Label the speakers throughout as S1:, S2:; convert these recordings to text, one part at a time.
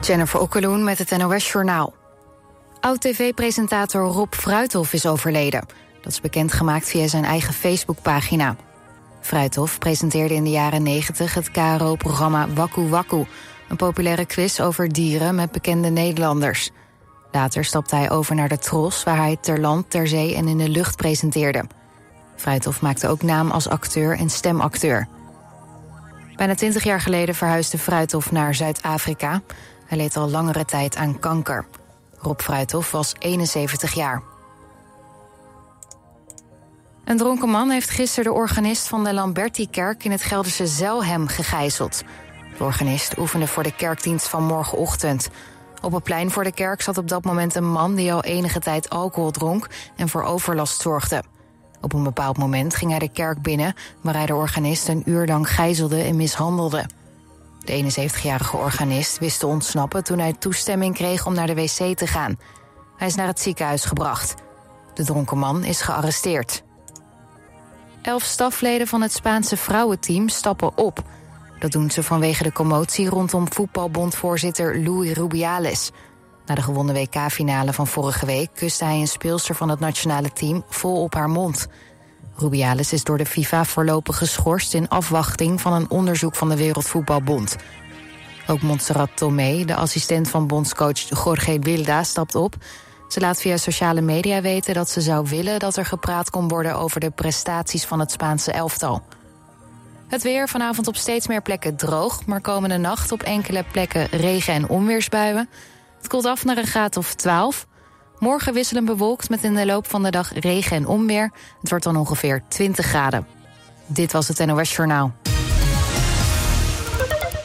S1: Jennifer Okkeloen met het NOS Journaal. Oud-tv-presentator Rob Fruithof is overleden. Dat is bekendgemaakt via zijn eigen Facebookpagina. Fruithof presenteerde in de jaren 90 het KRO-programma Wakku Wakku... een populaire quiz over dieren met bekende Nederlanders. Later stapte hij over naar de Tros... waar hij ter land, ter zee en in de lucht presenteerde. Fruithof maakte ook naam als acteur en stemacteur... Bijna twintig jaar geleden verhuisde Fruithof naar Zuid-Afrika. Hij leed al langere tijd aan kanker. Rob Fruithof was 71 jaar. Een dronken man heeft gisteren de organist van de Lamberti-kerk... in het Gelderse Zelhem gegijzeld. De organist oefende voor de kerkdienst van morgenochtend. Op het plein voor de kerk zat op dat moment een man... die al enige tijd alcohol dronk en voor overlast zorgde. Op een bepaald moment ging hij de kerk binnen... waar hij de organist een uur lang gijzelde en mishandelde. De 71-jarige organist wist te ontsnappen toen hij toestemming kreeg om naar de wc te gaan. Hij is naar het ziekenhuis gebracht. De dronken man is gearresteerd. Elf stafleden van het Spaanse vrouwenteam stappen op. Dat doen ze vanwege de commotie rondom voetbalbondvoorzitter Louis Rubiales. Na de gewonnen WK-finale van vorige week kuste hij een speelster van het nationale team vol op haar mond. Rubiales is door de FIFA voorlopig geschorst in afwachting van een onderzoek van de Wereldvoetbalbond. Ook Montserrat Tomé, de assistent van bondscoach Jorge Wilda, stapt op. Ze laat via sociale media weten dat ze zou willen dat er gepraat kon worden over de prestaties van het Spaanse elftal. Het weer vanavond op steeds meer plekken droog, maar komende nacht op enkele plekken regen- en onweersbuien. Het koelt af naar een graad of 12. Morgen wisselen bewolkt met in de loop van de dag regen en onweer. Het wordt dan ongeveer 20 graden. Dit was het NOS Journaal.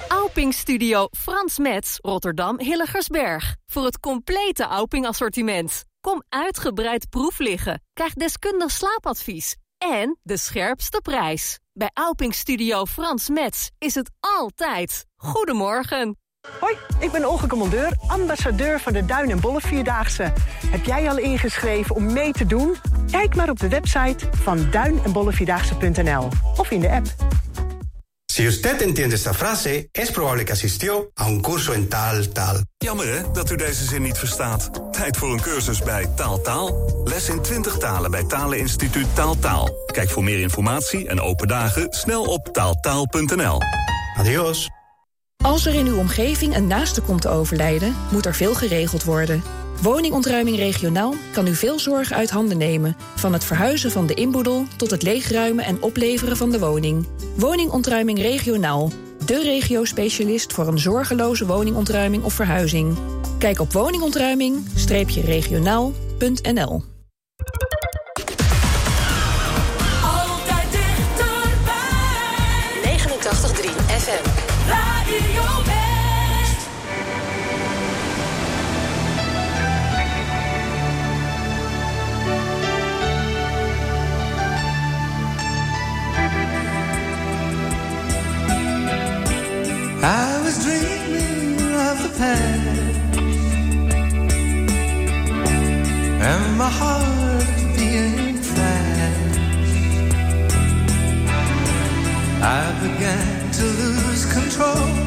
S2: Auping Studio Frans Metz, Rotterdam Hilligersberg. Voor het complete Auping assortiment. Kom uitgebreid proef liggen. Krijg deskundig slaapadvies. En de scherpste prijs. Bij Auping Studio Frans Metz is het altijd. Goedemorgen.
S3: Hoi, ik ben Olga Commandeur, ambassadeur van de Duin- en Bolle Vierdaagse. Heb jij al ingeschreven om mee te doen? Kijk maar op de website van duin- en bollevierdaagse.nl of in de app.
S4: Si usted entiende esta frase, es probable que asistió a un curso en tal tal.
S5: Jammer hè, dat u deze zin niet verstaat. Tijd voor een cursus bij Taaltaal. Taal. Les in 20 talen bij Taleninstituut Taaltaal. Taal. Kijk voor meer informatie en open dagen snel op taaltaal.nl.
S4: Adios.
S6: Als er in uw omgeving een naaste komt te overlijden, moet er veel geregeld worden. Woningontruiming regionaal kan u veel zorg uit handen nemen. Van het verhuizen van de inboedel tot het leegruimen en opleveren van de woning. Woningontruiming regionaal. De regio-specialist voor een zorgeloze woningontruiming of verhuizing. Kijk op woningontruiming-regionaal.nl
S7: I was dreaming of the past. And my heart being fast I began to lose control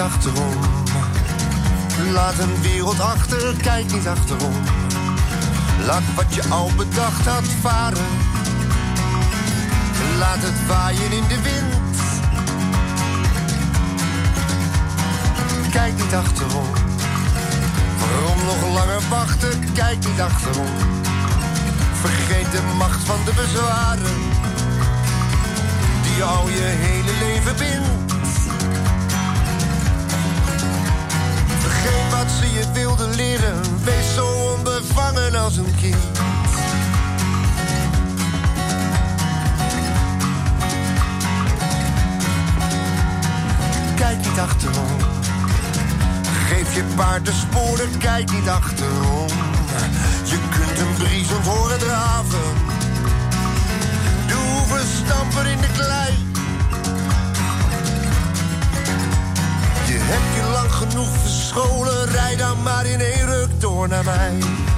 S8: achterom. Laat een wereld achter, kijk niet achterom. Laat wat je al bedacht had varen. Laat het waaien in de wind. Kijk niet achterom. Waarom nog langer wachten? Kijk niet achterom. Vergeet de macht van de bezwaren. Die al je hele leven bindt. Wat ze je wilden leren. Wees zo onbevangen als een kind. Kijk niet achterom. Geef je paard de sporen, kijk niet achterom. Je kunt hem briesend horen draven. De hoeven stampen in de klei. Je hebt je lang genoeg verscholen, rijd dan maar in één ruk door naar mij.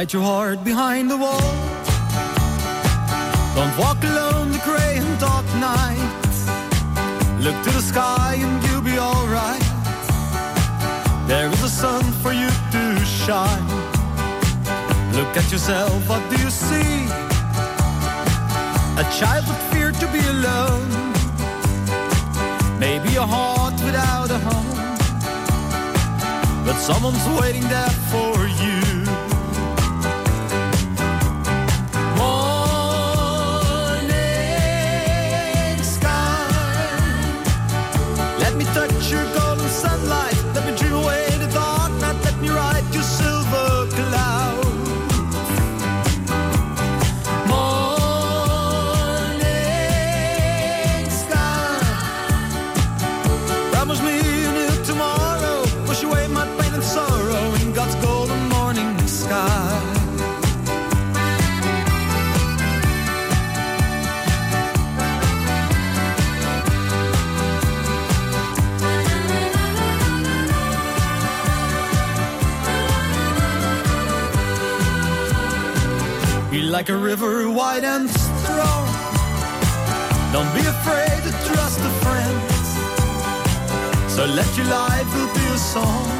S9: hide your heart behind the wall. Don't walk alone the gray and dark night. Look to the sky and you'll be alright. There is a sun for you to shine. Look at yourself, what do you see? A child with fear to be alone. Maybe a heart without a home. But someone's waiting there for Promise me a new tomorrow. Wash away my pain and sorrow in God's golden morning sky. Be like a river wide and strong. Don't be afraid to so let your life be a song.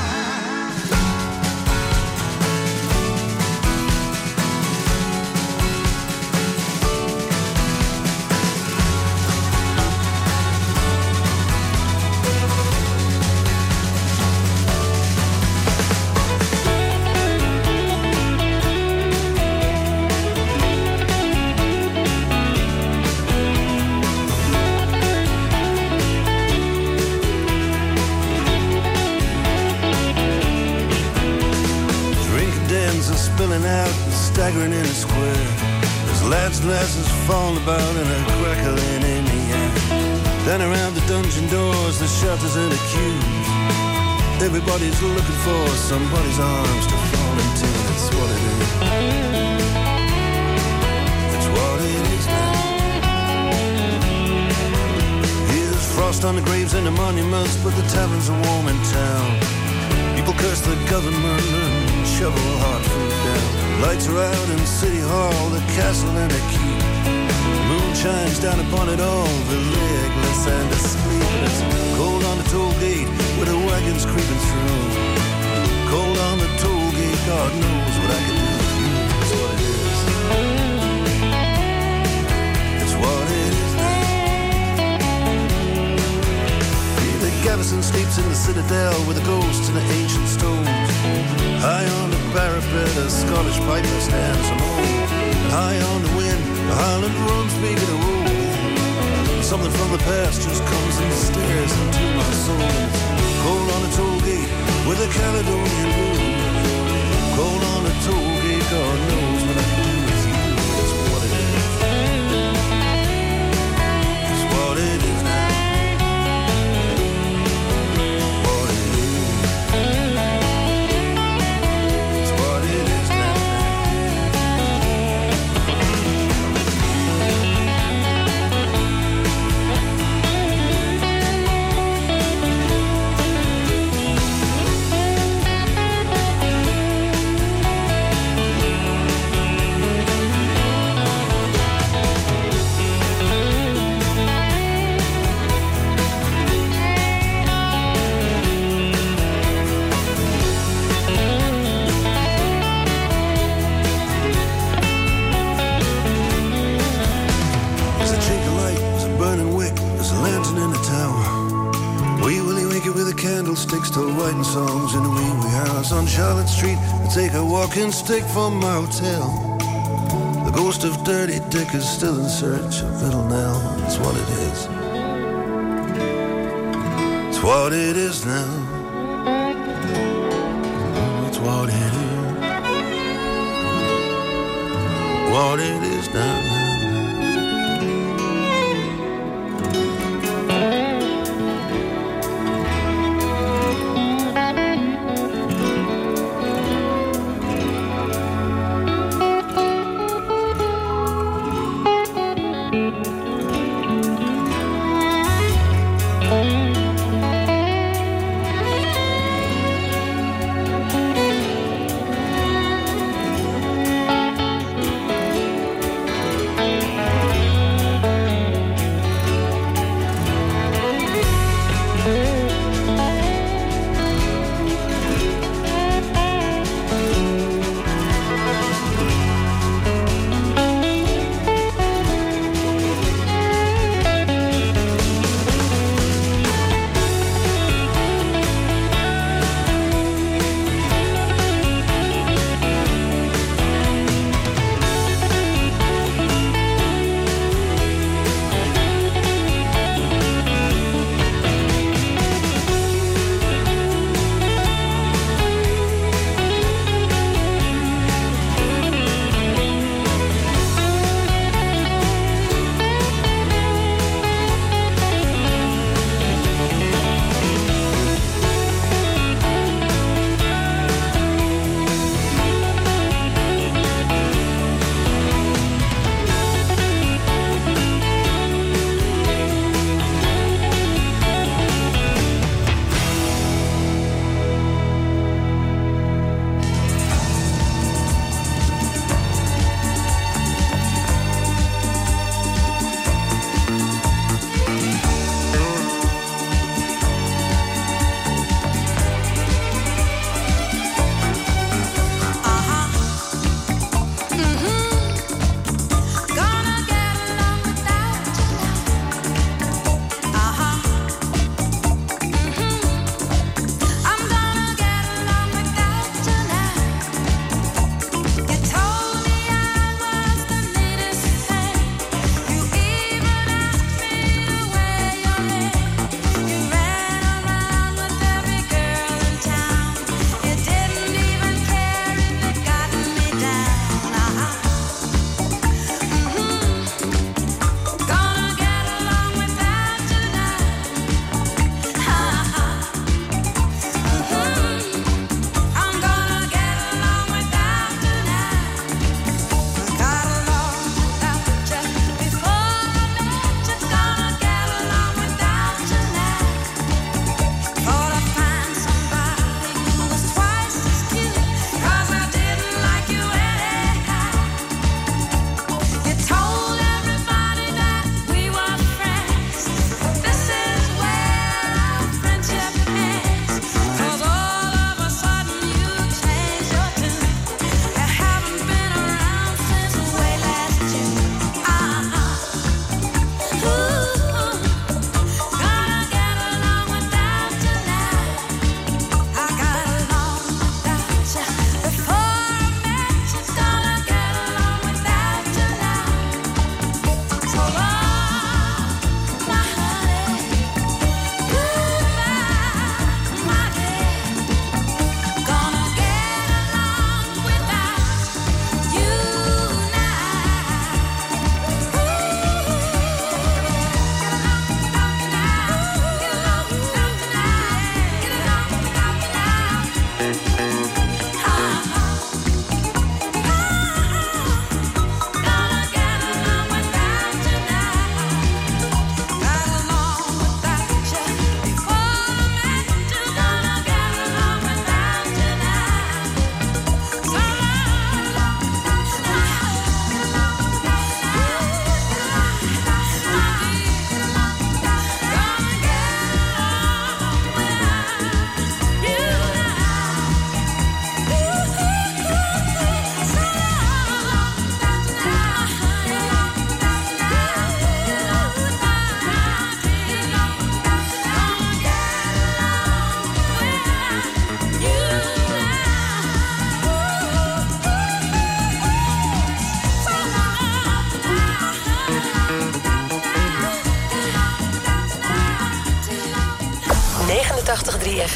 S8: Looking for somebody's arms to fall into. That's what it is. That's what it is now. Here's frost on the graves and the monuments, but the taverns are warm in town. People curse the government and shovel hard food down. Lights are out in City Hall, the castle and the keep. Moon shines down upon it all, the legless and the sleepless. Cold on the toll gate where the wagons creeping through. Cold on the toll gate, God knows what I can do with. That's what it is. It's what it is. The garrison sleeps in the citadel with the ghosts and the ancient stones. High on the parapet, a Scottish piper stands alone. High on the wind, the Highland drums begin to roll. Something from the past just comes and stares into my soul. Cold on the toll gate with a Caledonian moon. Cold on the toll gate, God knows stick from my hotel. The ghost of Dirty Dick is still in search of Little Nell. It's what it is. It's what it is now. It's what it is. What it is now.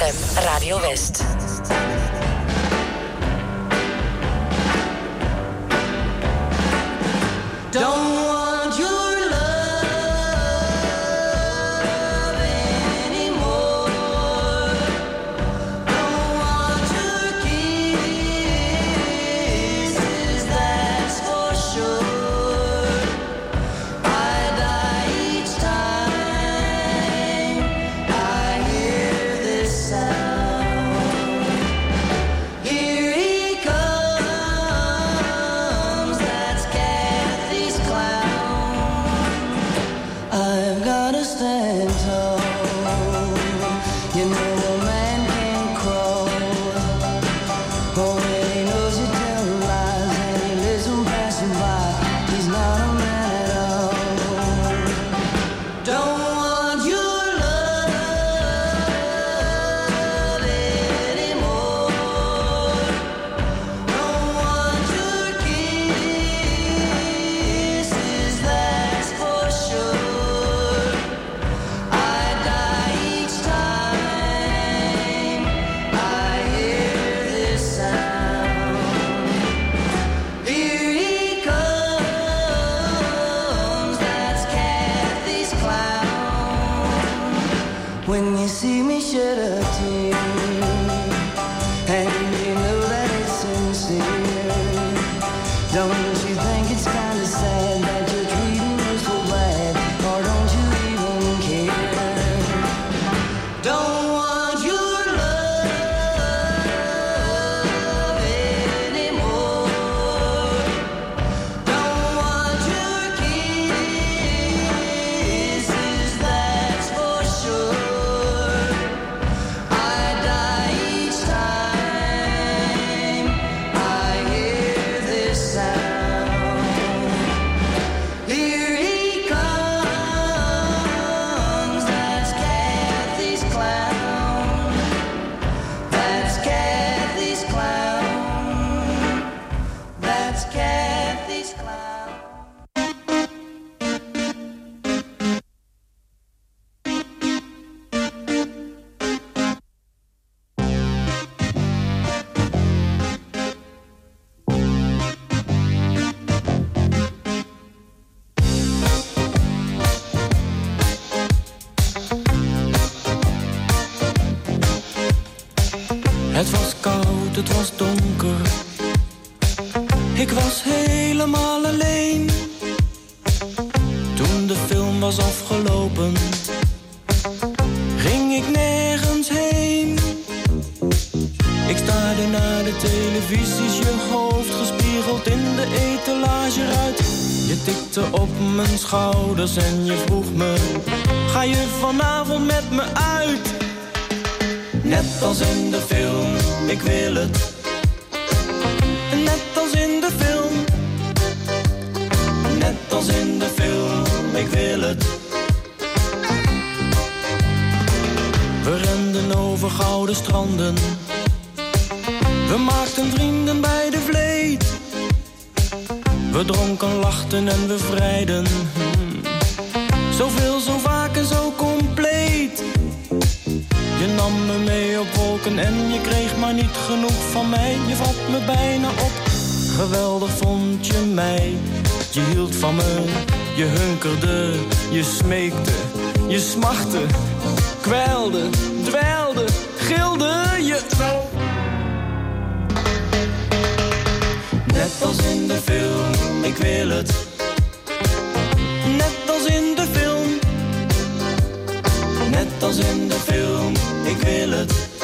S10: Radio West.
S11: When you see
S12: en je vroeg me: Ga je vanavond met me uit? Net als in de film, ik wil het. Net als in de film. Net als in de film, ik wil het. We renden over gouden stranden. We maakten vrienden bij de vleet. We dronken, lachten en we vrijden. En je kreeg maar niet genoeg van mij. Je vat me bijna op, geweldig vond je mij. Je hield van me, je hunkerde, je smeekte, je smachtte, kwelde, dweilde, gilde je. Net als in de film, ik wil het. Net als in de film. Net als in de film, ik wil het.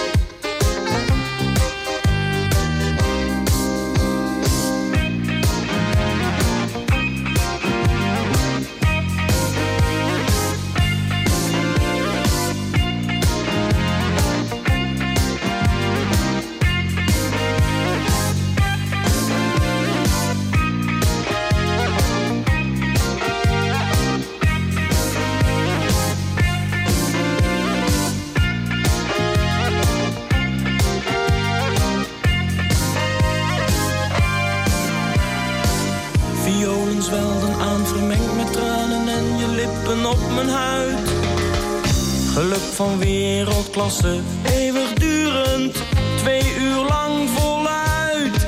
S12: Wereldklasse, eeuwigdurend, twee uur lang voluit.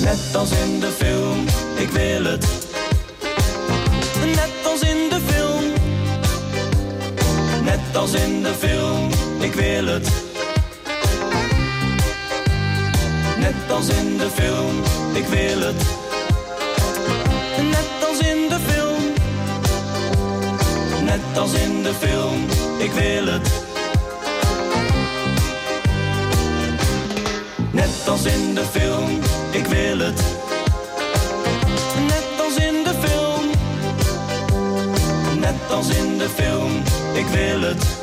S12: Net als in de film, ik wil het. Net als in de film. Net als in de film, ik wil het. Net als in de film, ik wil het. Net als in de film. Net als in de film, ik wil het. Net als in de film, ik wil het. Net als in de film. Net als in de film, ik wil het.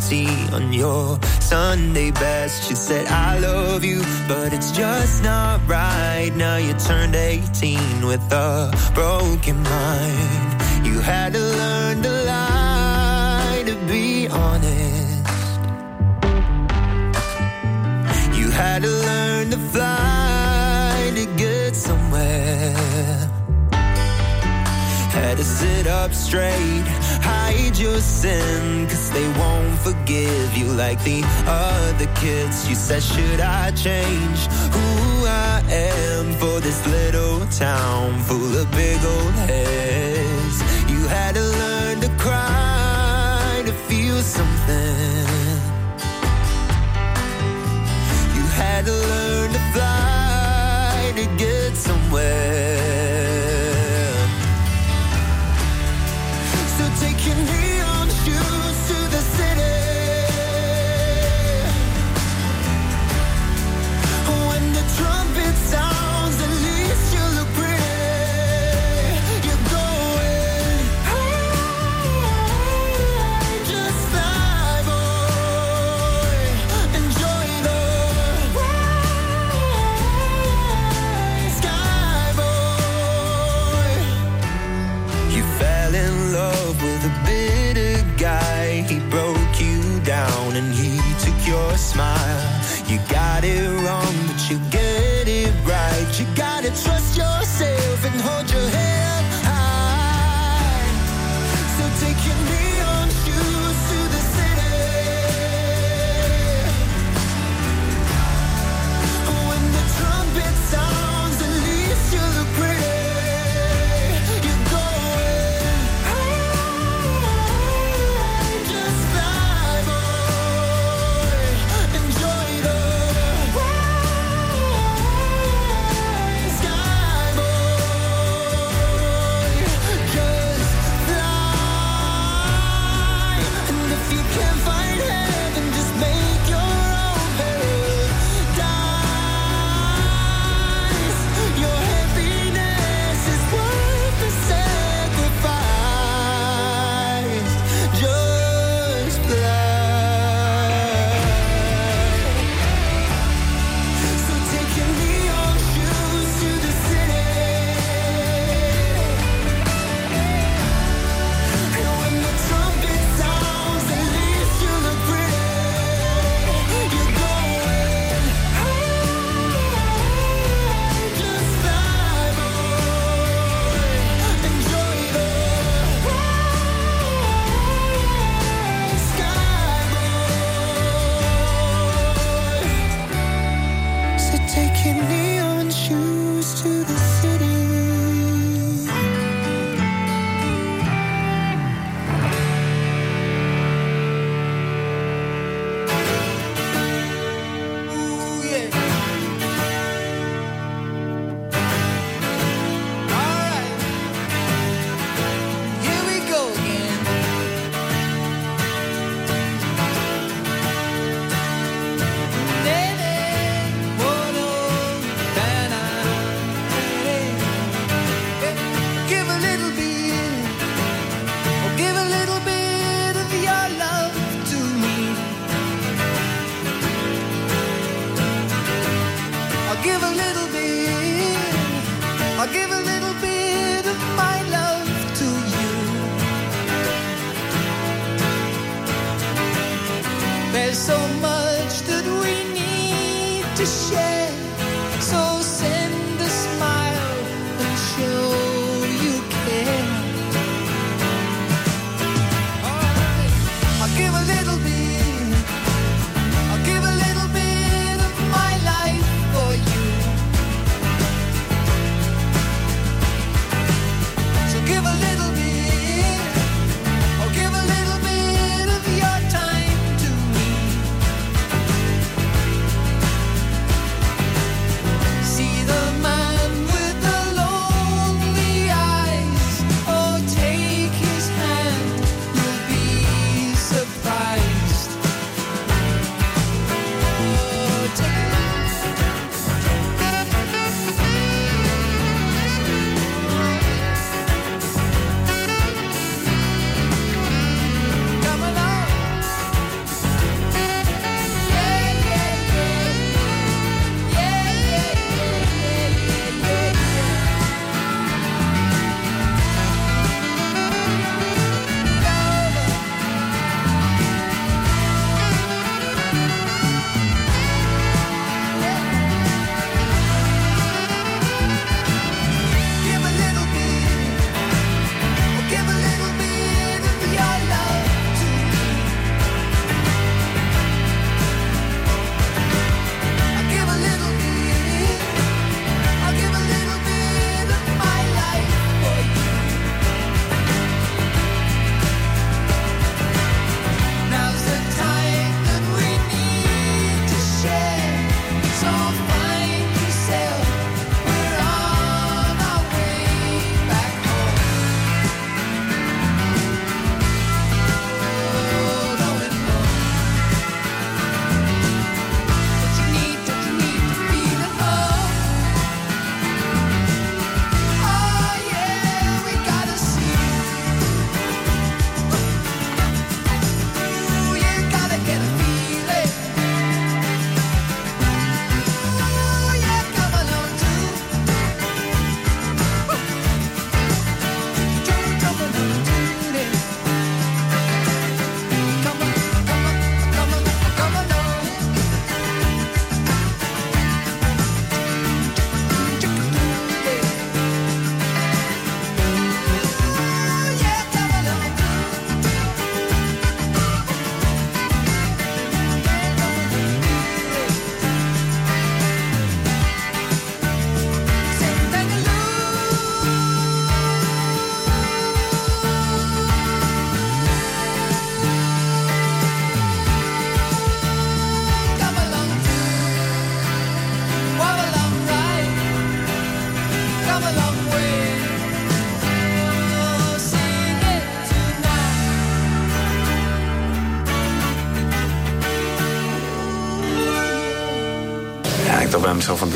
S8: Tea on your Sunday best. She said, I love you, but it's just not right. Now you turned 18 with a broken mind. You had to learn to lie to be honest. You had to learn to fly to get somewhere. Had to sit up straight, hide your sin, cause they won't forgive you like the other kids. You said, Should I change who I am for this little town full of big old heads? You had to learn to cry to feel something. You had to learn to fly to get somewhere.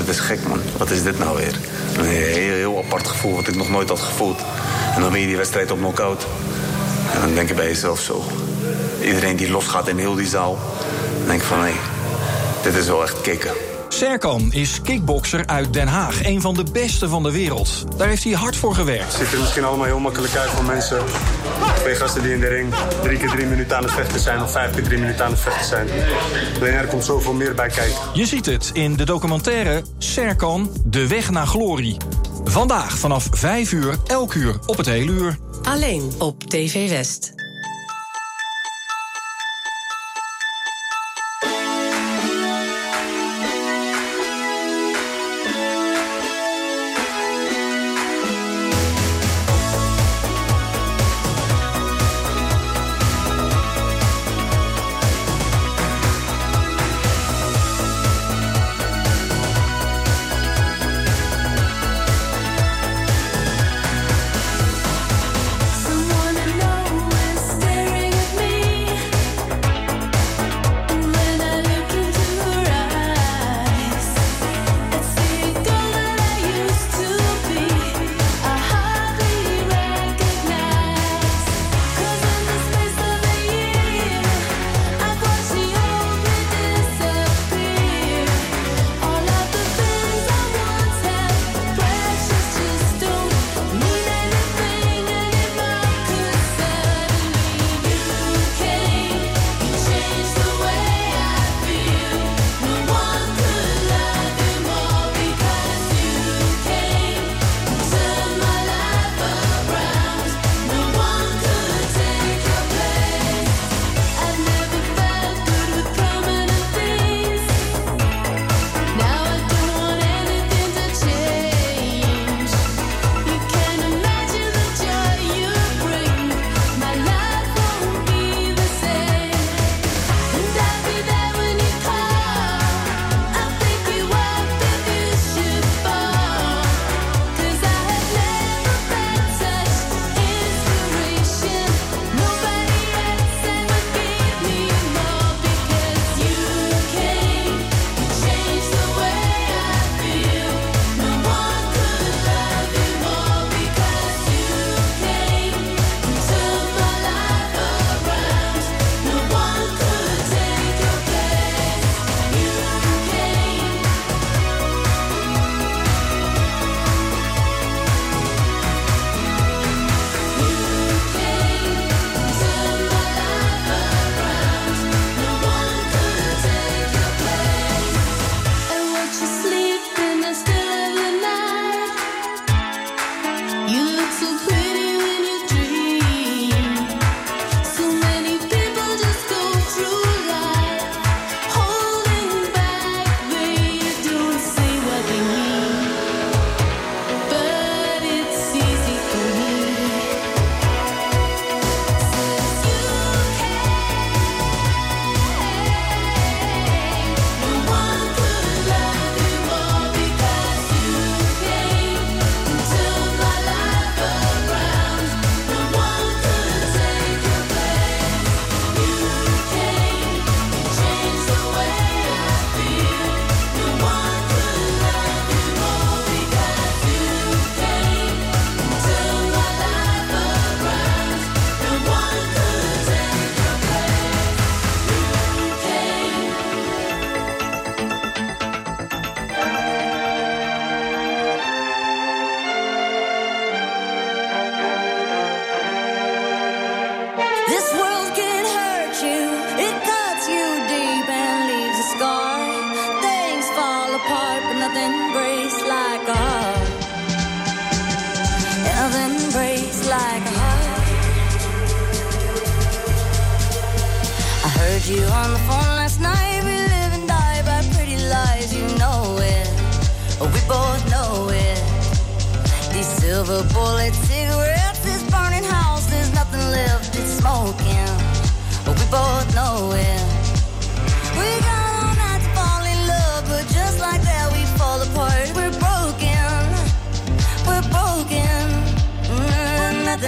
S13: Dit is gek man. Wat is dit nou weer? Een heel, heel apart gevoel wat ik nog nooit had gevoeld. En dan win je die wedstrijd op knockout. En dan denk je bij jezelf zo. Iedereen die losgaat in heel die zaal. Dan denk ik van hé, dit is wel echt kicken.
S14: Serkan is kickbokser uit Den Haag, een van de beste van de wereld. Daar heeft hij hard voor gewerkt.
S15: Het ziet er misschien allemaal heel makkelijk uit voor mensen. Twee gasten die in de ring drie keer drie minuten aan het vechten zijn... of vijf keer drie minuten aan het vechten zijn. Alleen er komt zoveel meer bij kijken.
S14: Je ziet het in de documentaire Serkan, de weg naar glorie. Vandaag vanaf 5 uur, elk uur op het hele uur.
S16: Alleen op TV West.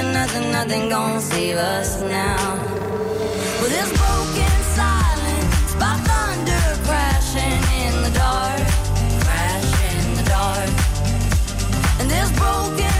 S17: nothing, nothing, nothing gonna save us now. With this broken silence by thunder crashing in the dark, crashing in the dark, and this broken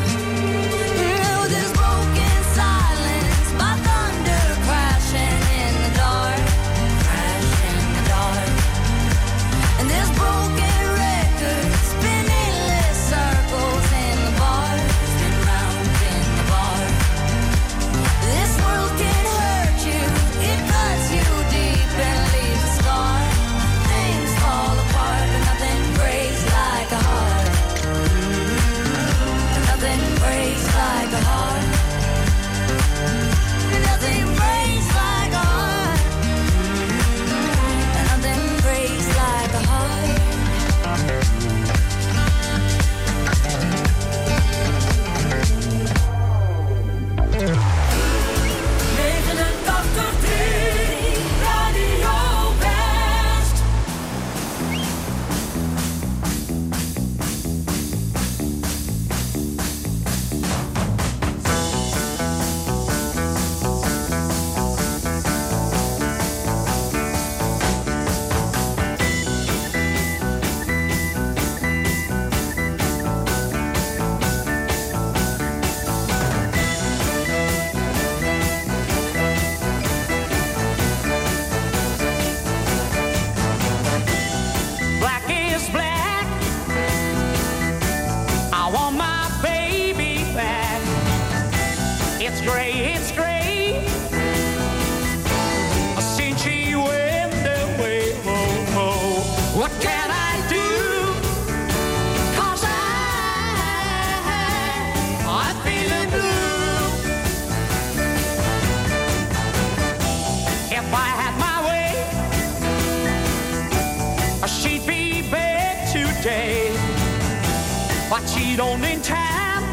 S17: but
S18: she don't in time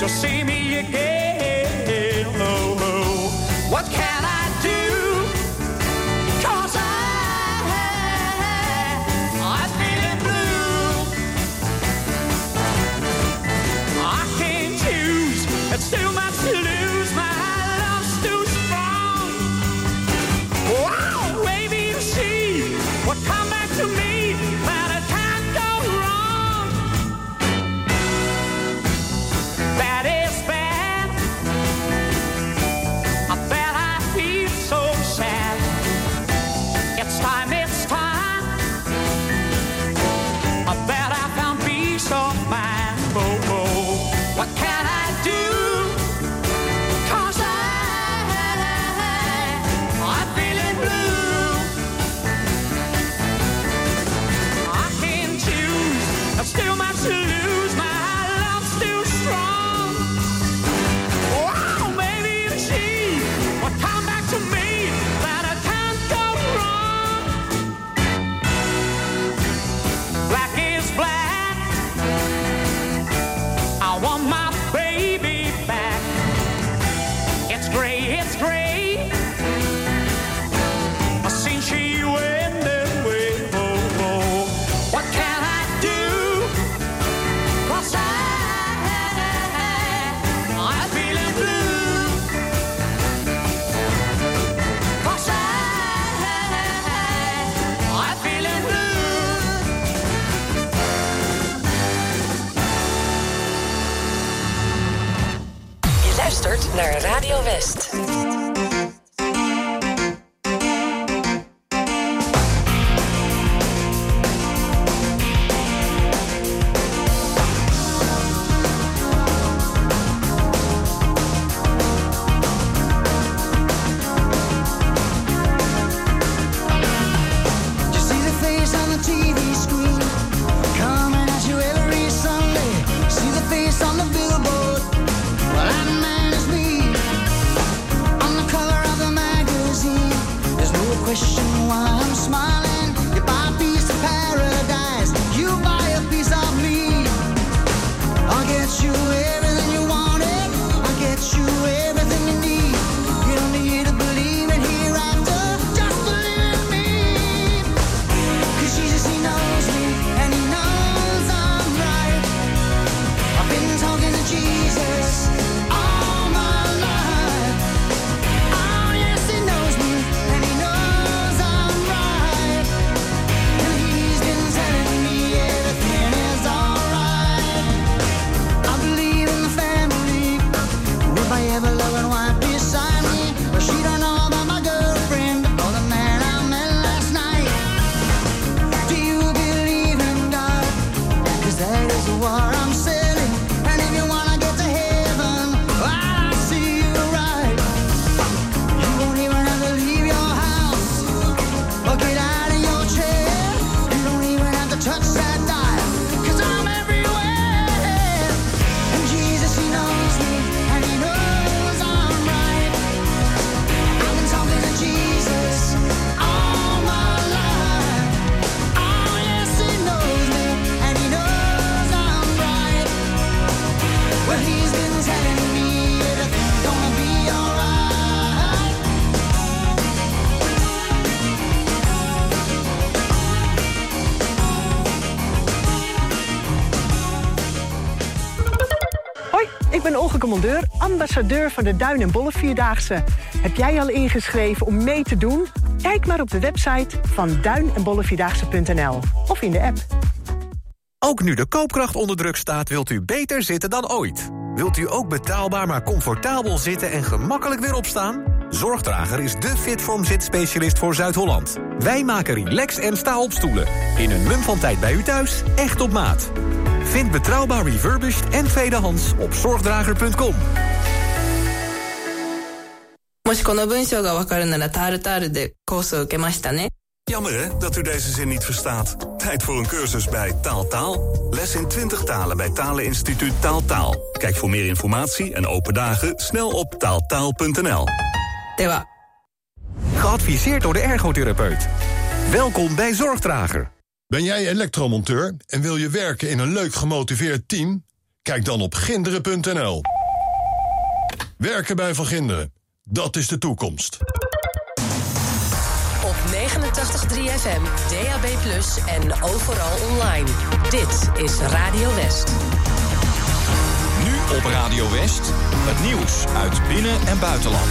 S18: to see me again.
S16: Naar Radio West.
S3: Ambassadeur van de Duin en Bolle Vierdaagse. Heb jij al ingeschreven om mee te doen? Kijk maar op de website van duin en of in de app.
S19: Ook nu de koopkracht onder druk staat, wilt u beter zitten dan ooit. Wilt u ook betaalbaar maar comfortabel zitten en gemakkelijk weer opstaan? Zorgdrager is de Fitform zitspecialist voor Zuid-Holland. Wij maken relax- en sta-opstoelen. In een mum van tijd bij u thuis, echt op maat. Vind betrouwbaar refurbished en tweedehands op zorgdrager.com.
S20: もしこの文章がわかるならタールタールでコースを受けましたね。
S5: Jammer hè, dat u deze zin niet verstaat. Tijd voor een cursus bij Taaltaal. Les in 20 talen bij Taleninstituut Taaltaal. Kijk voor meer informatie en open dagen snel op taaltaal.nl.
S20: では。
S19: Geadviseerd door de ergotherapeut. Welkom bij Zorgdrager.
S21: Ben jij elektromonteur en wil je werken in een leuk gemotiveerd team? Kijk dan op ginderen.nl. Werken bij Van Ginderen, dat is de toekomst.
S16: Op 89.3 FM, DAB+, en overal online. Dit is Radio West.
S14: Nu op Radio West, het nieuws uit binnen- en buitenland.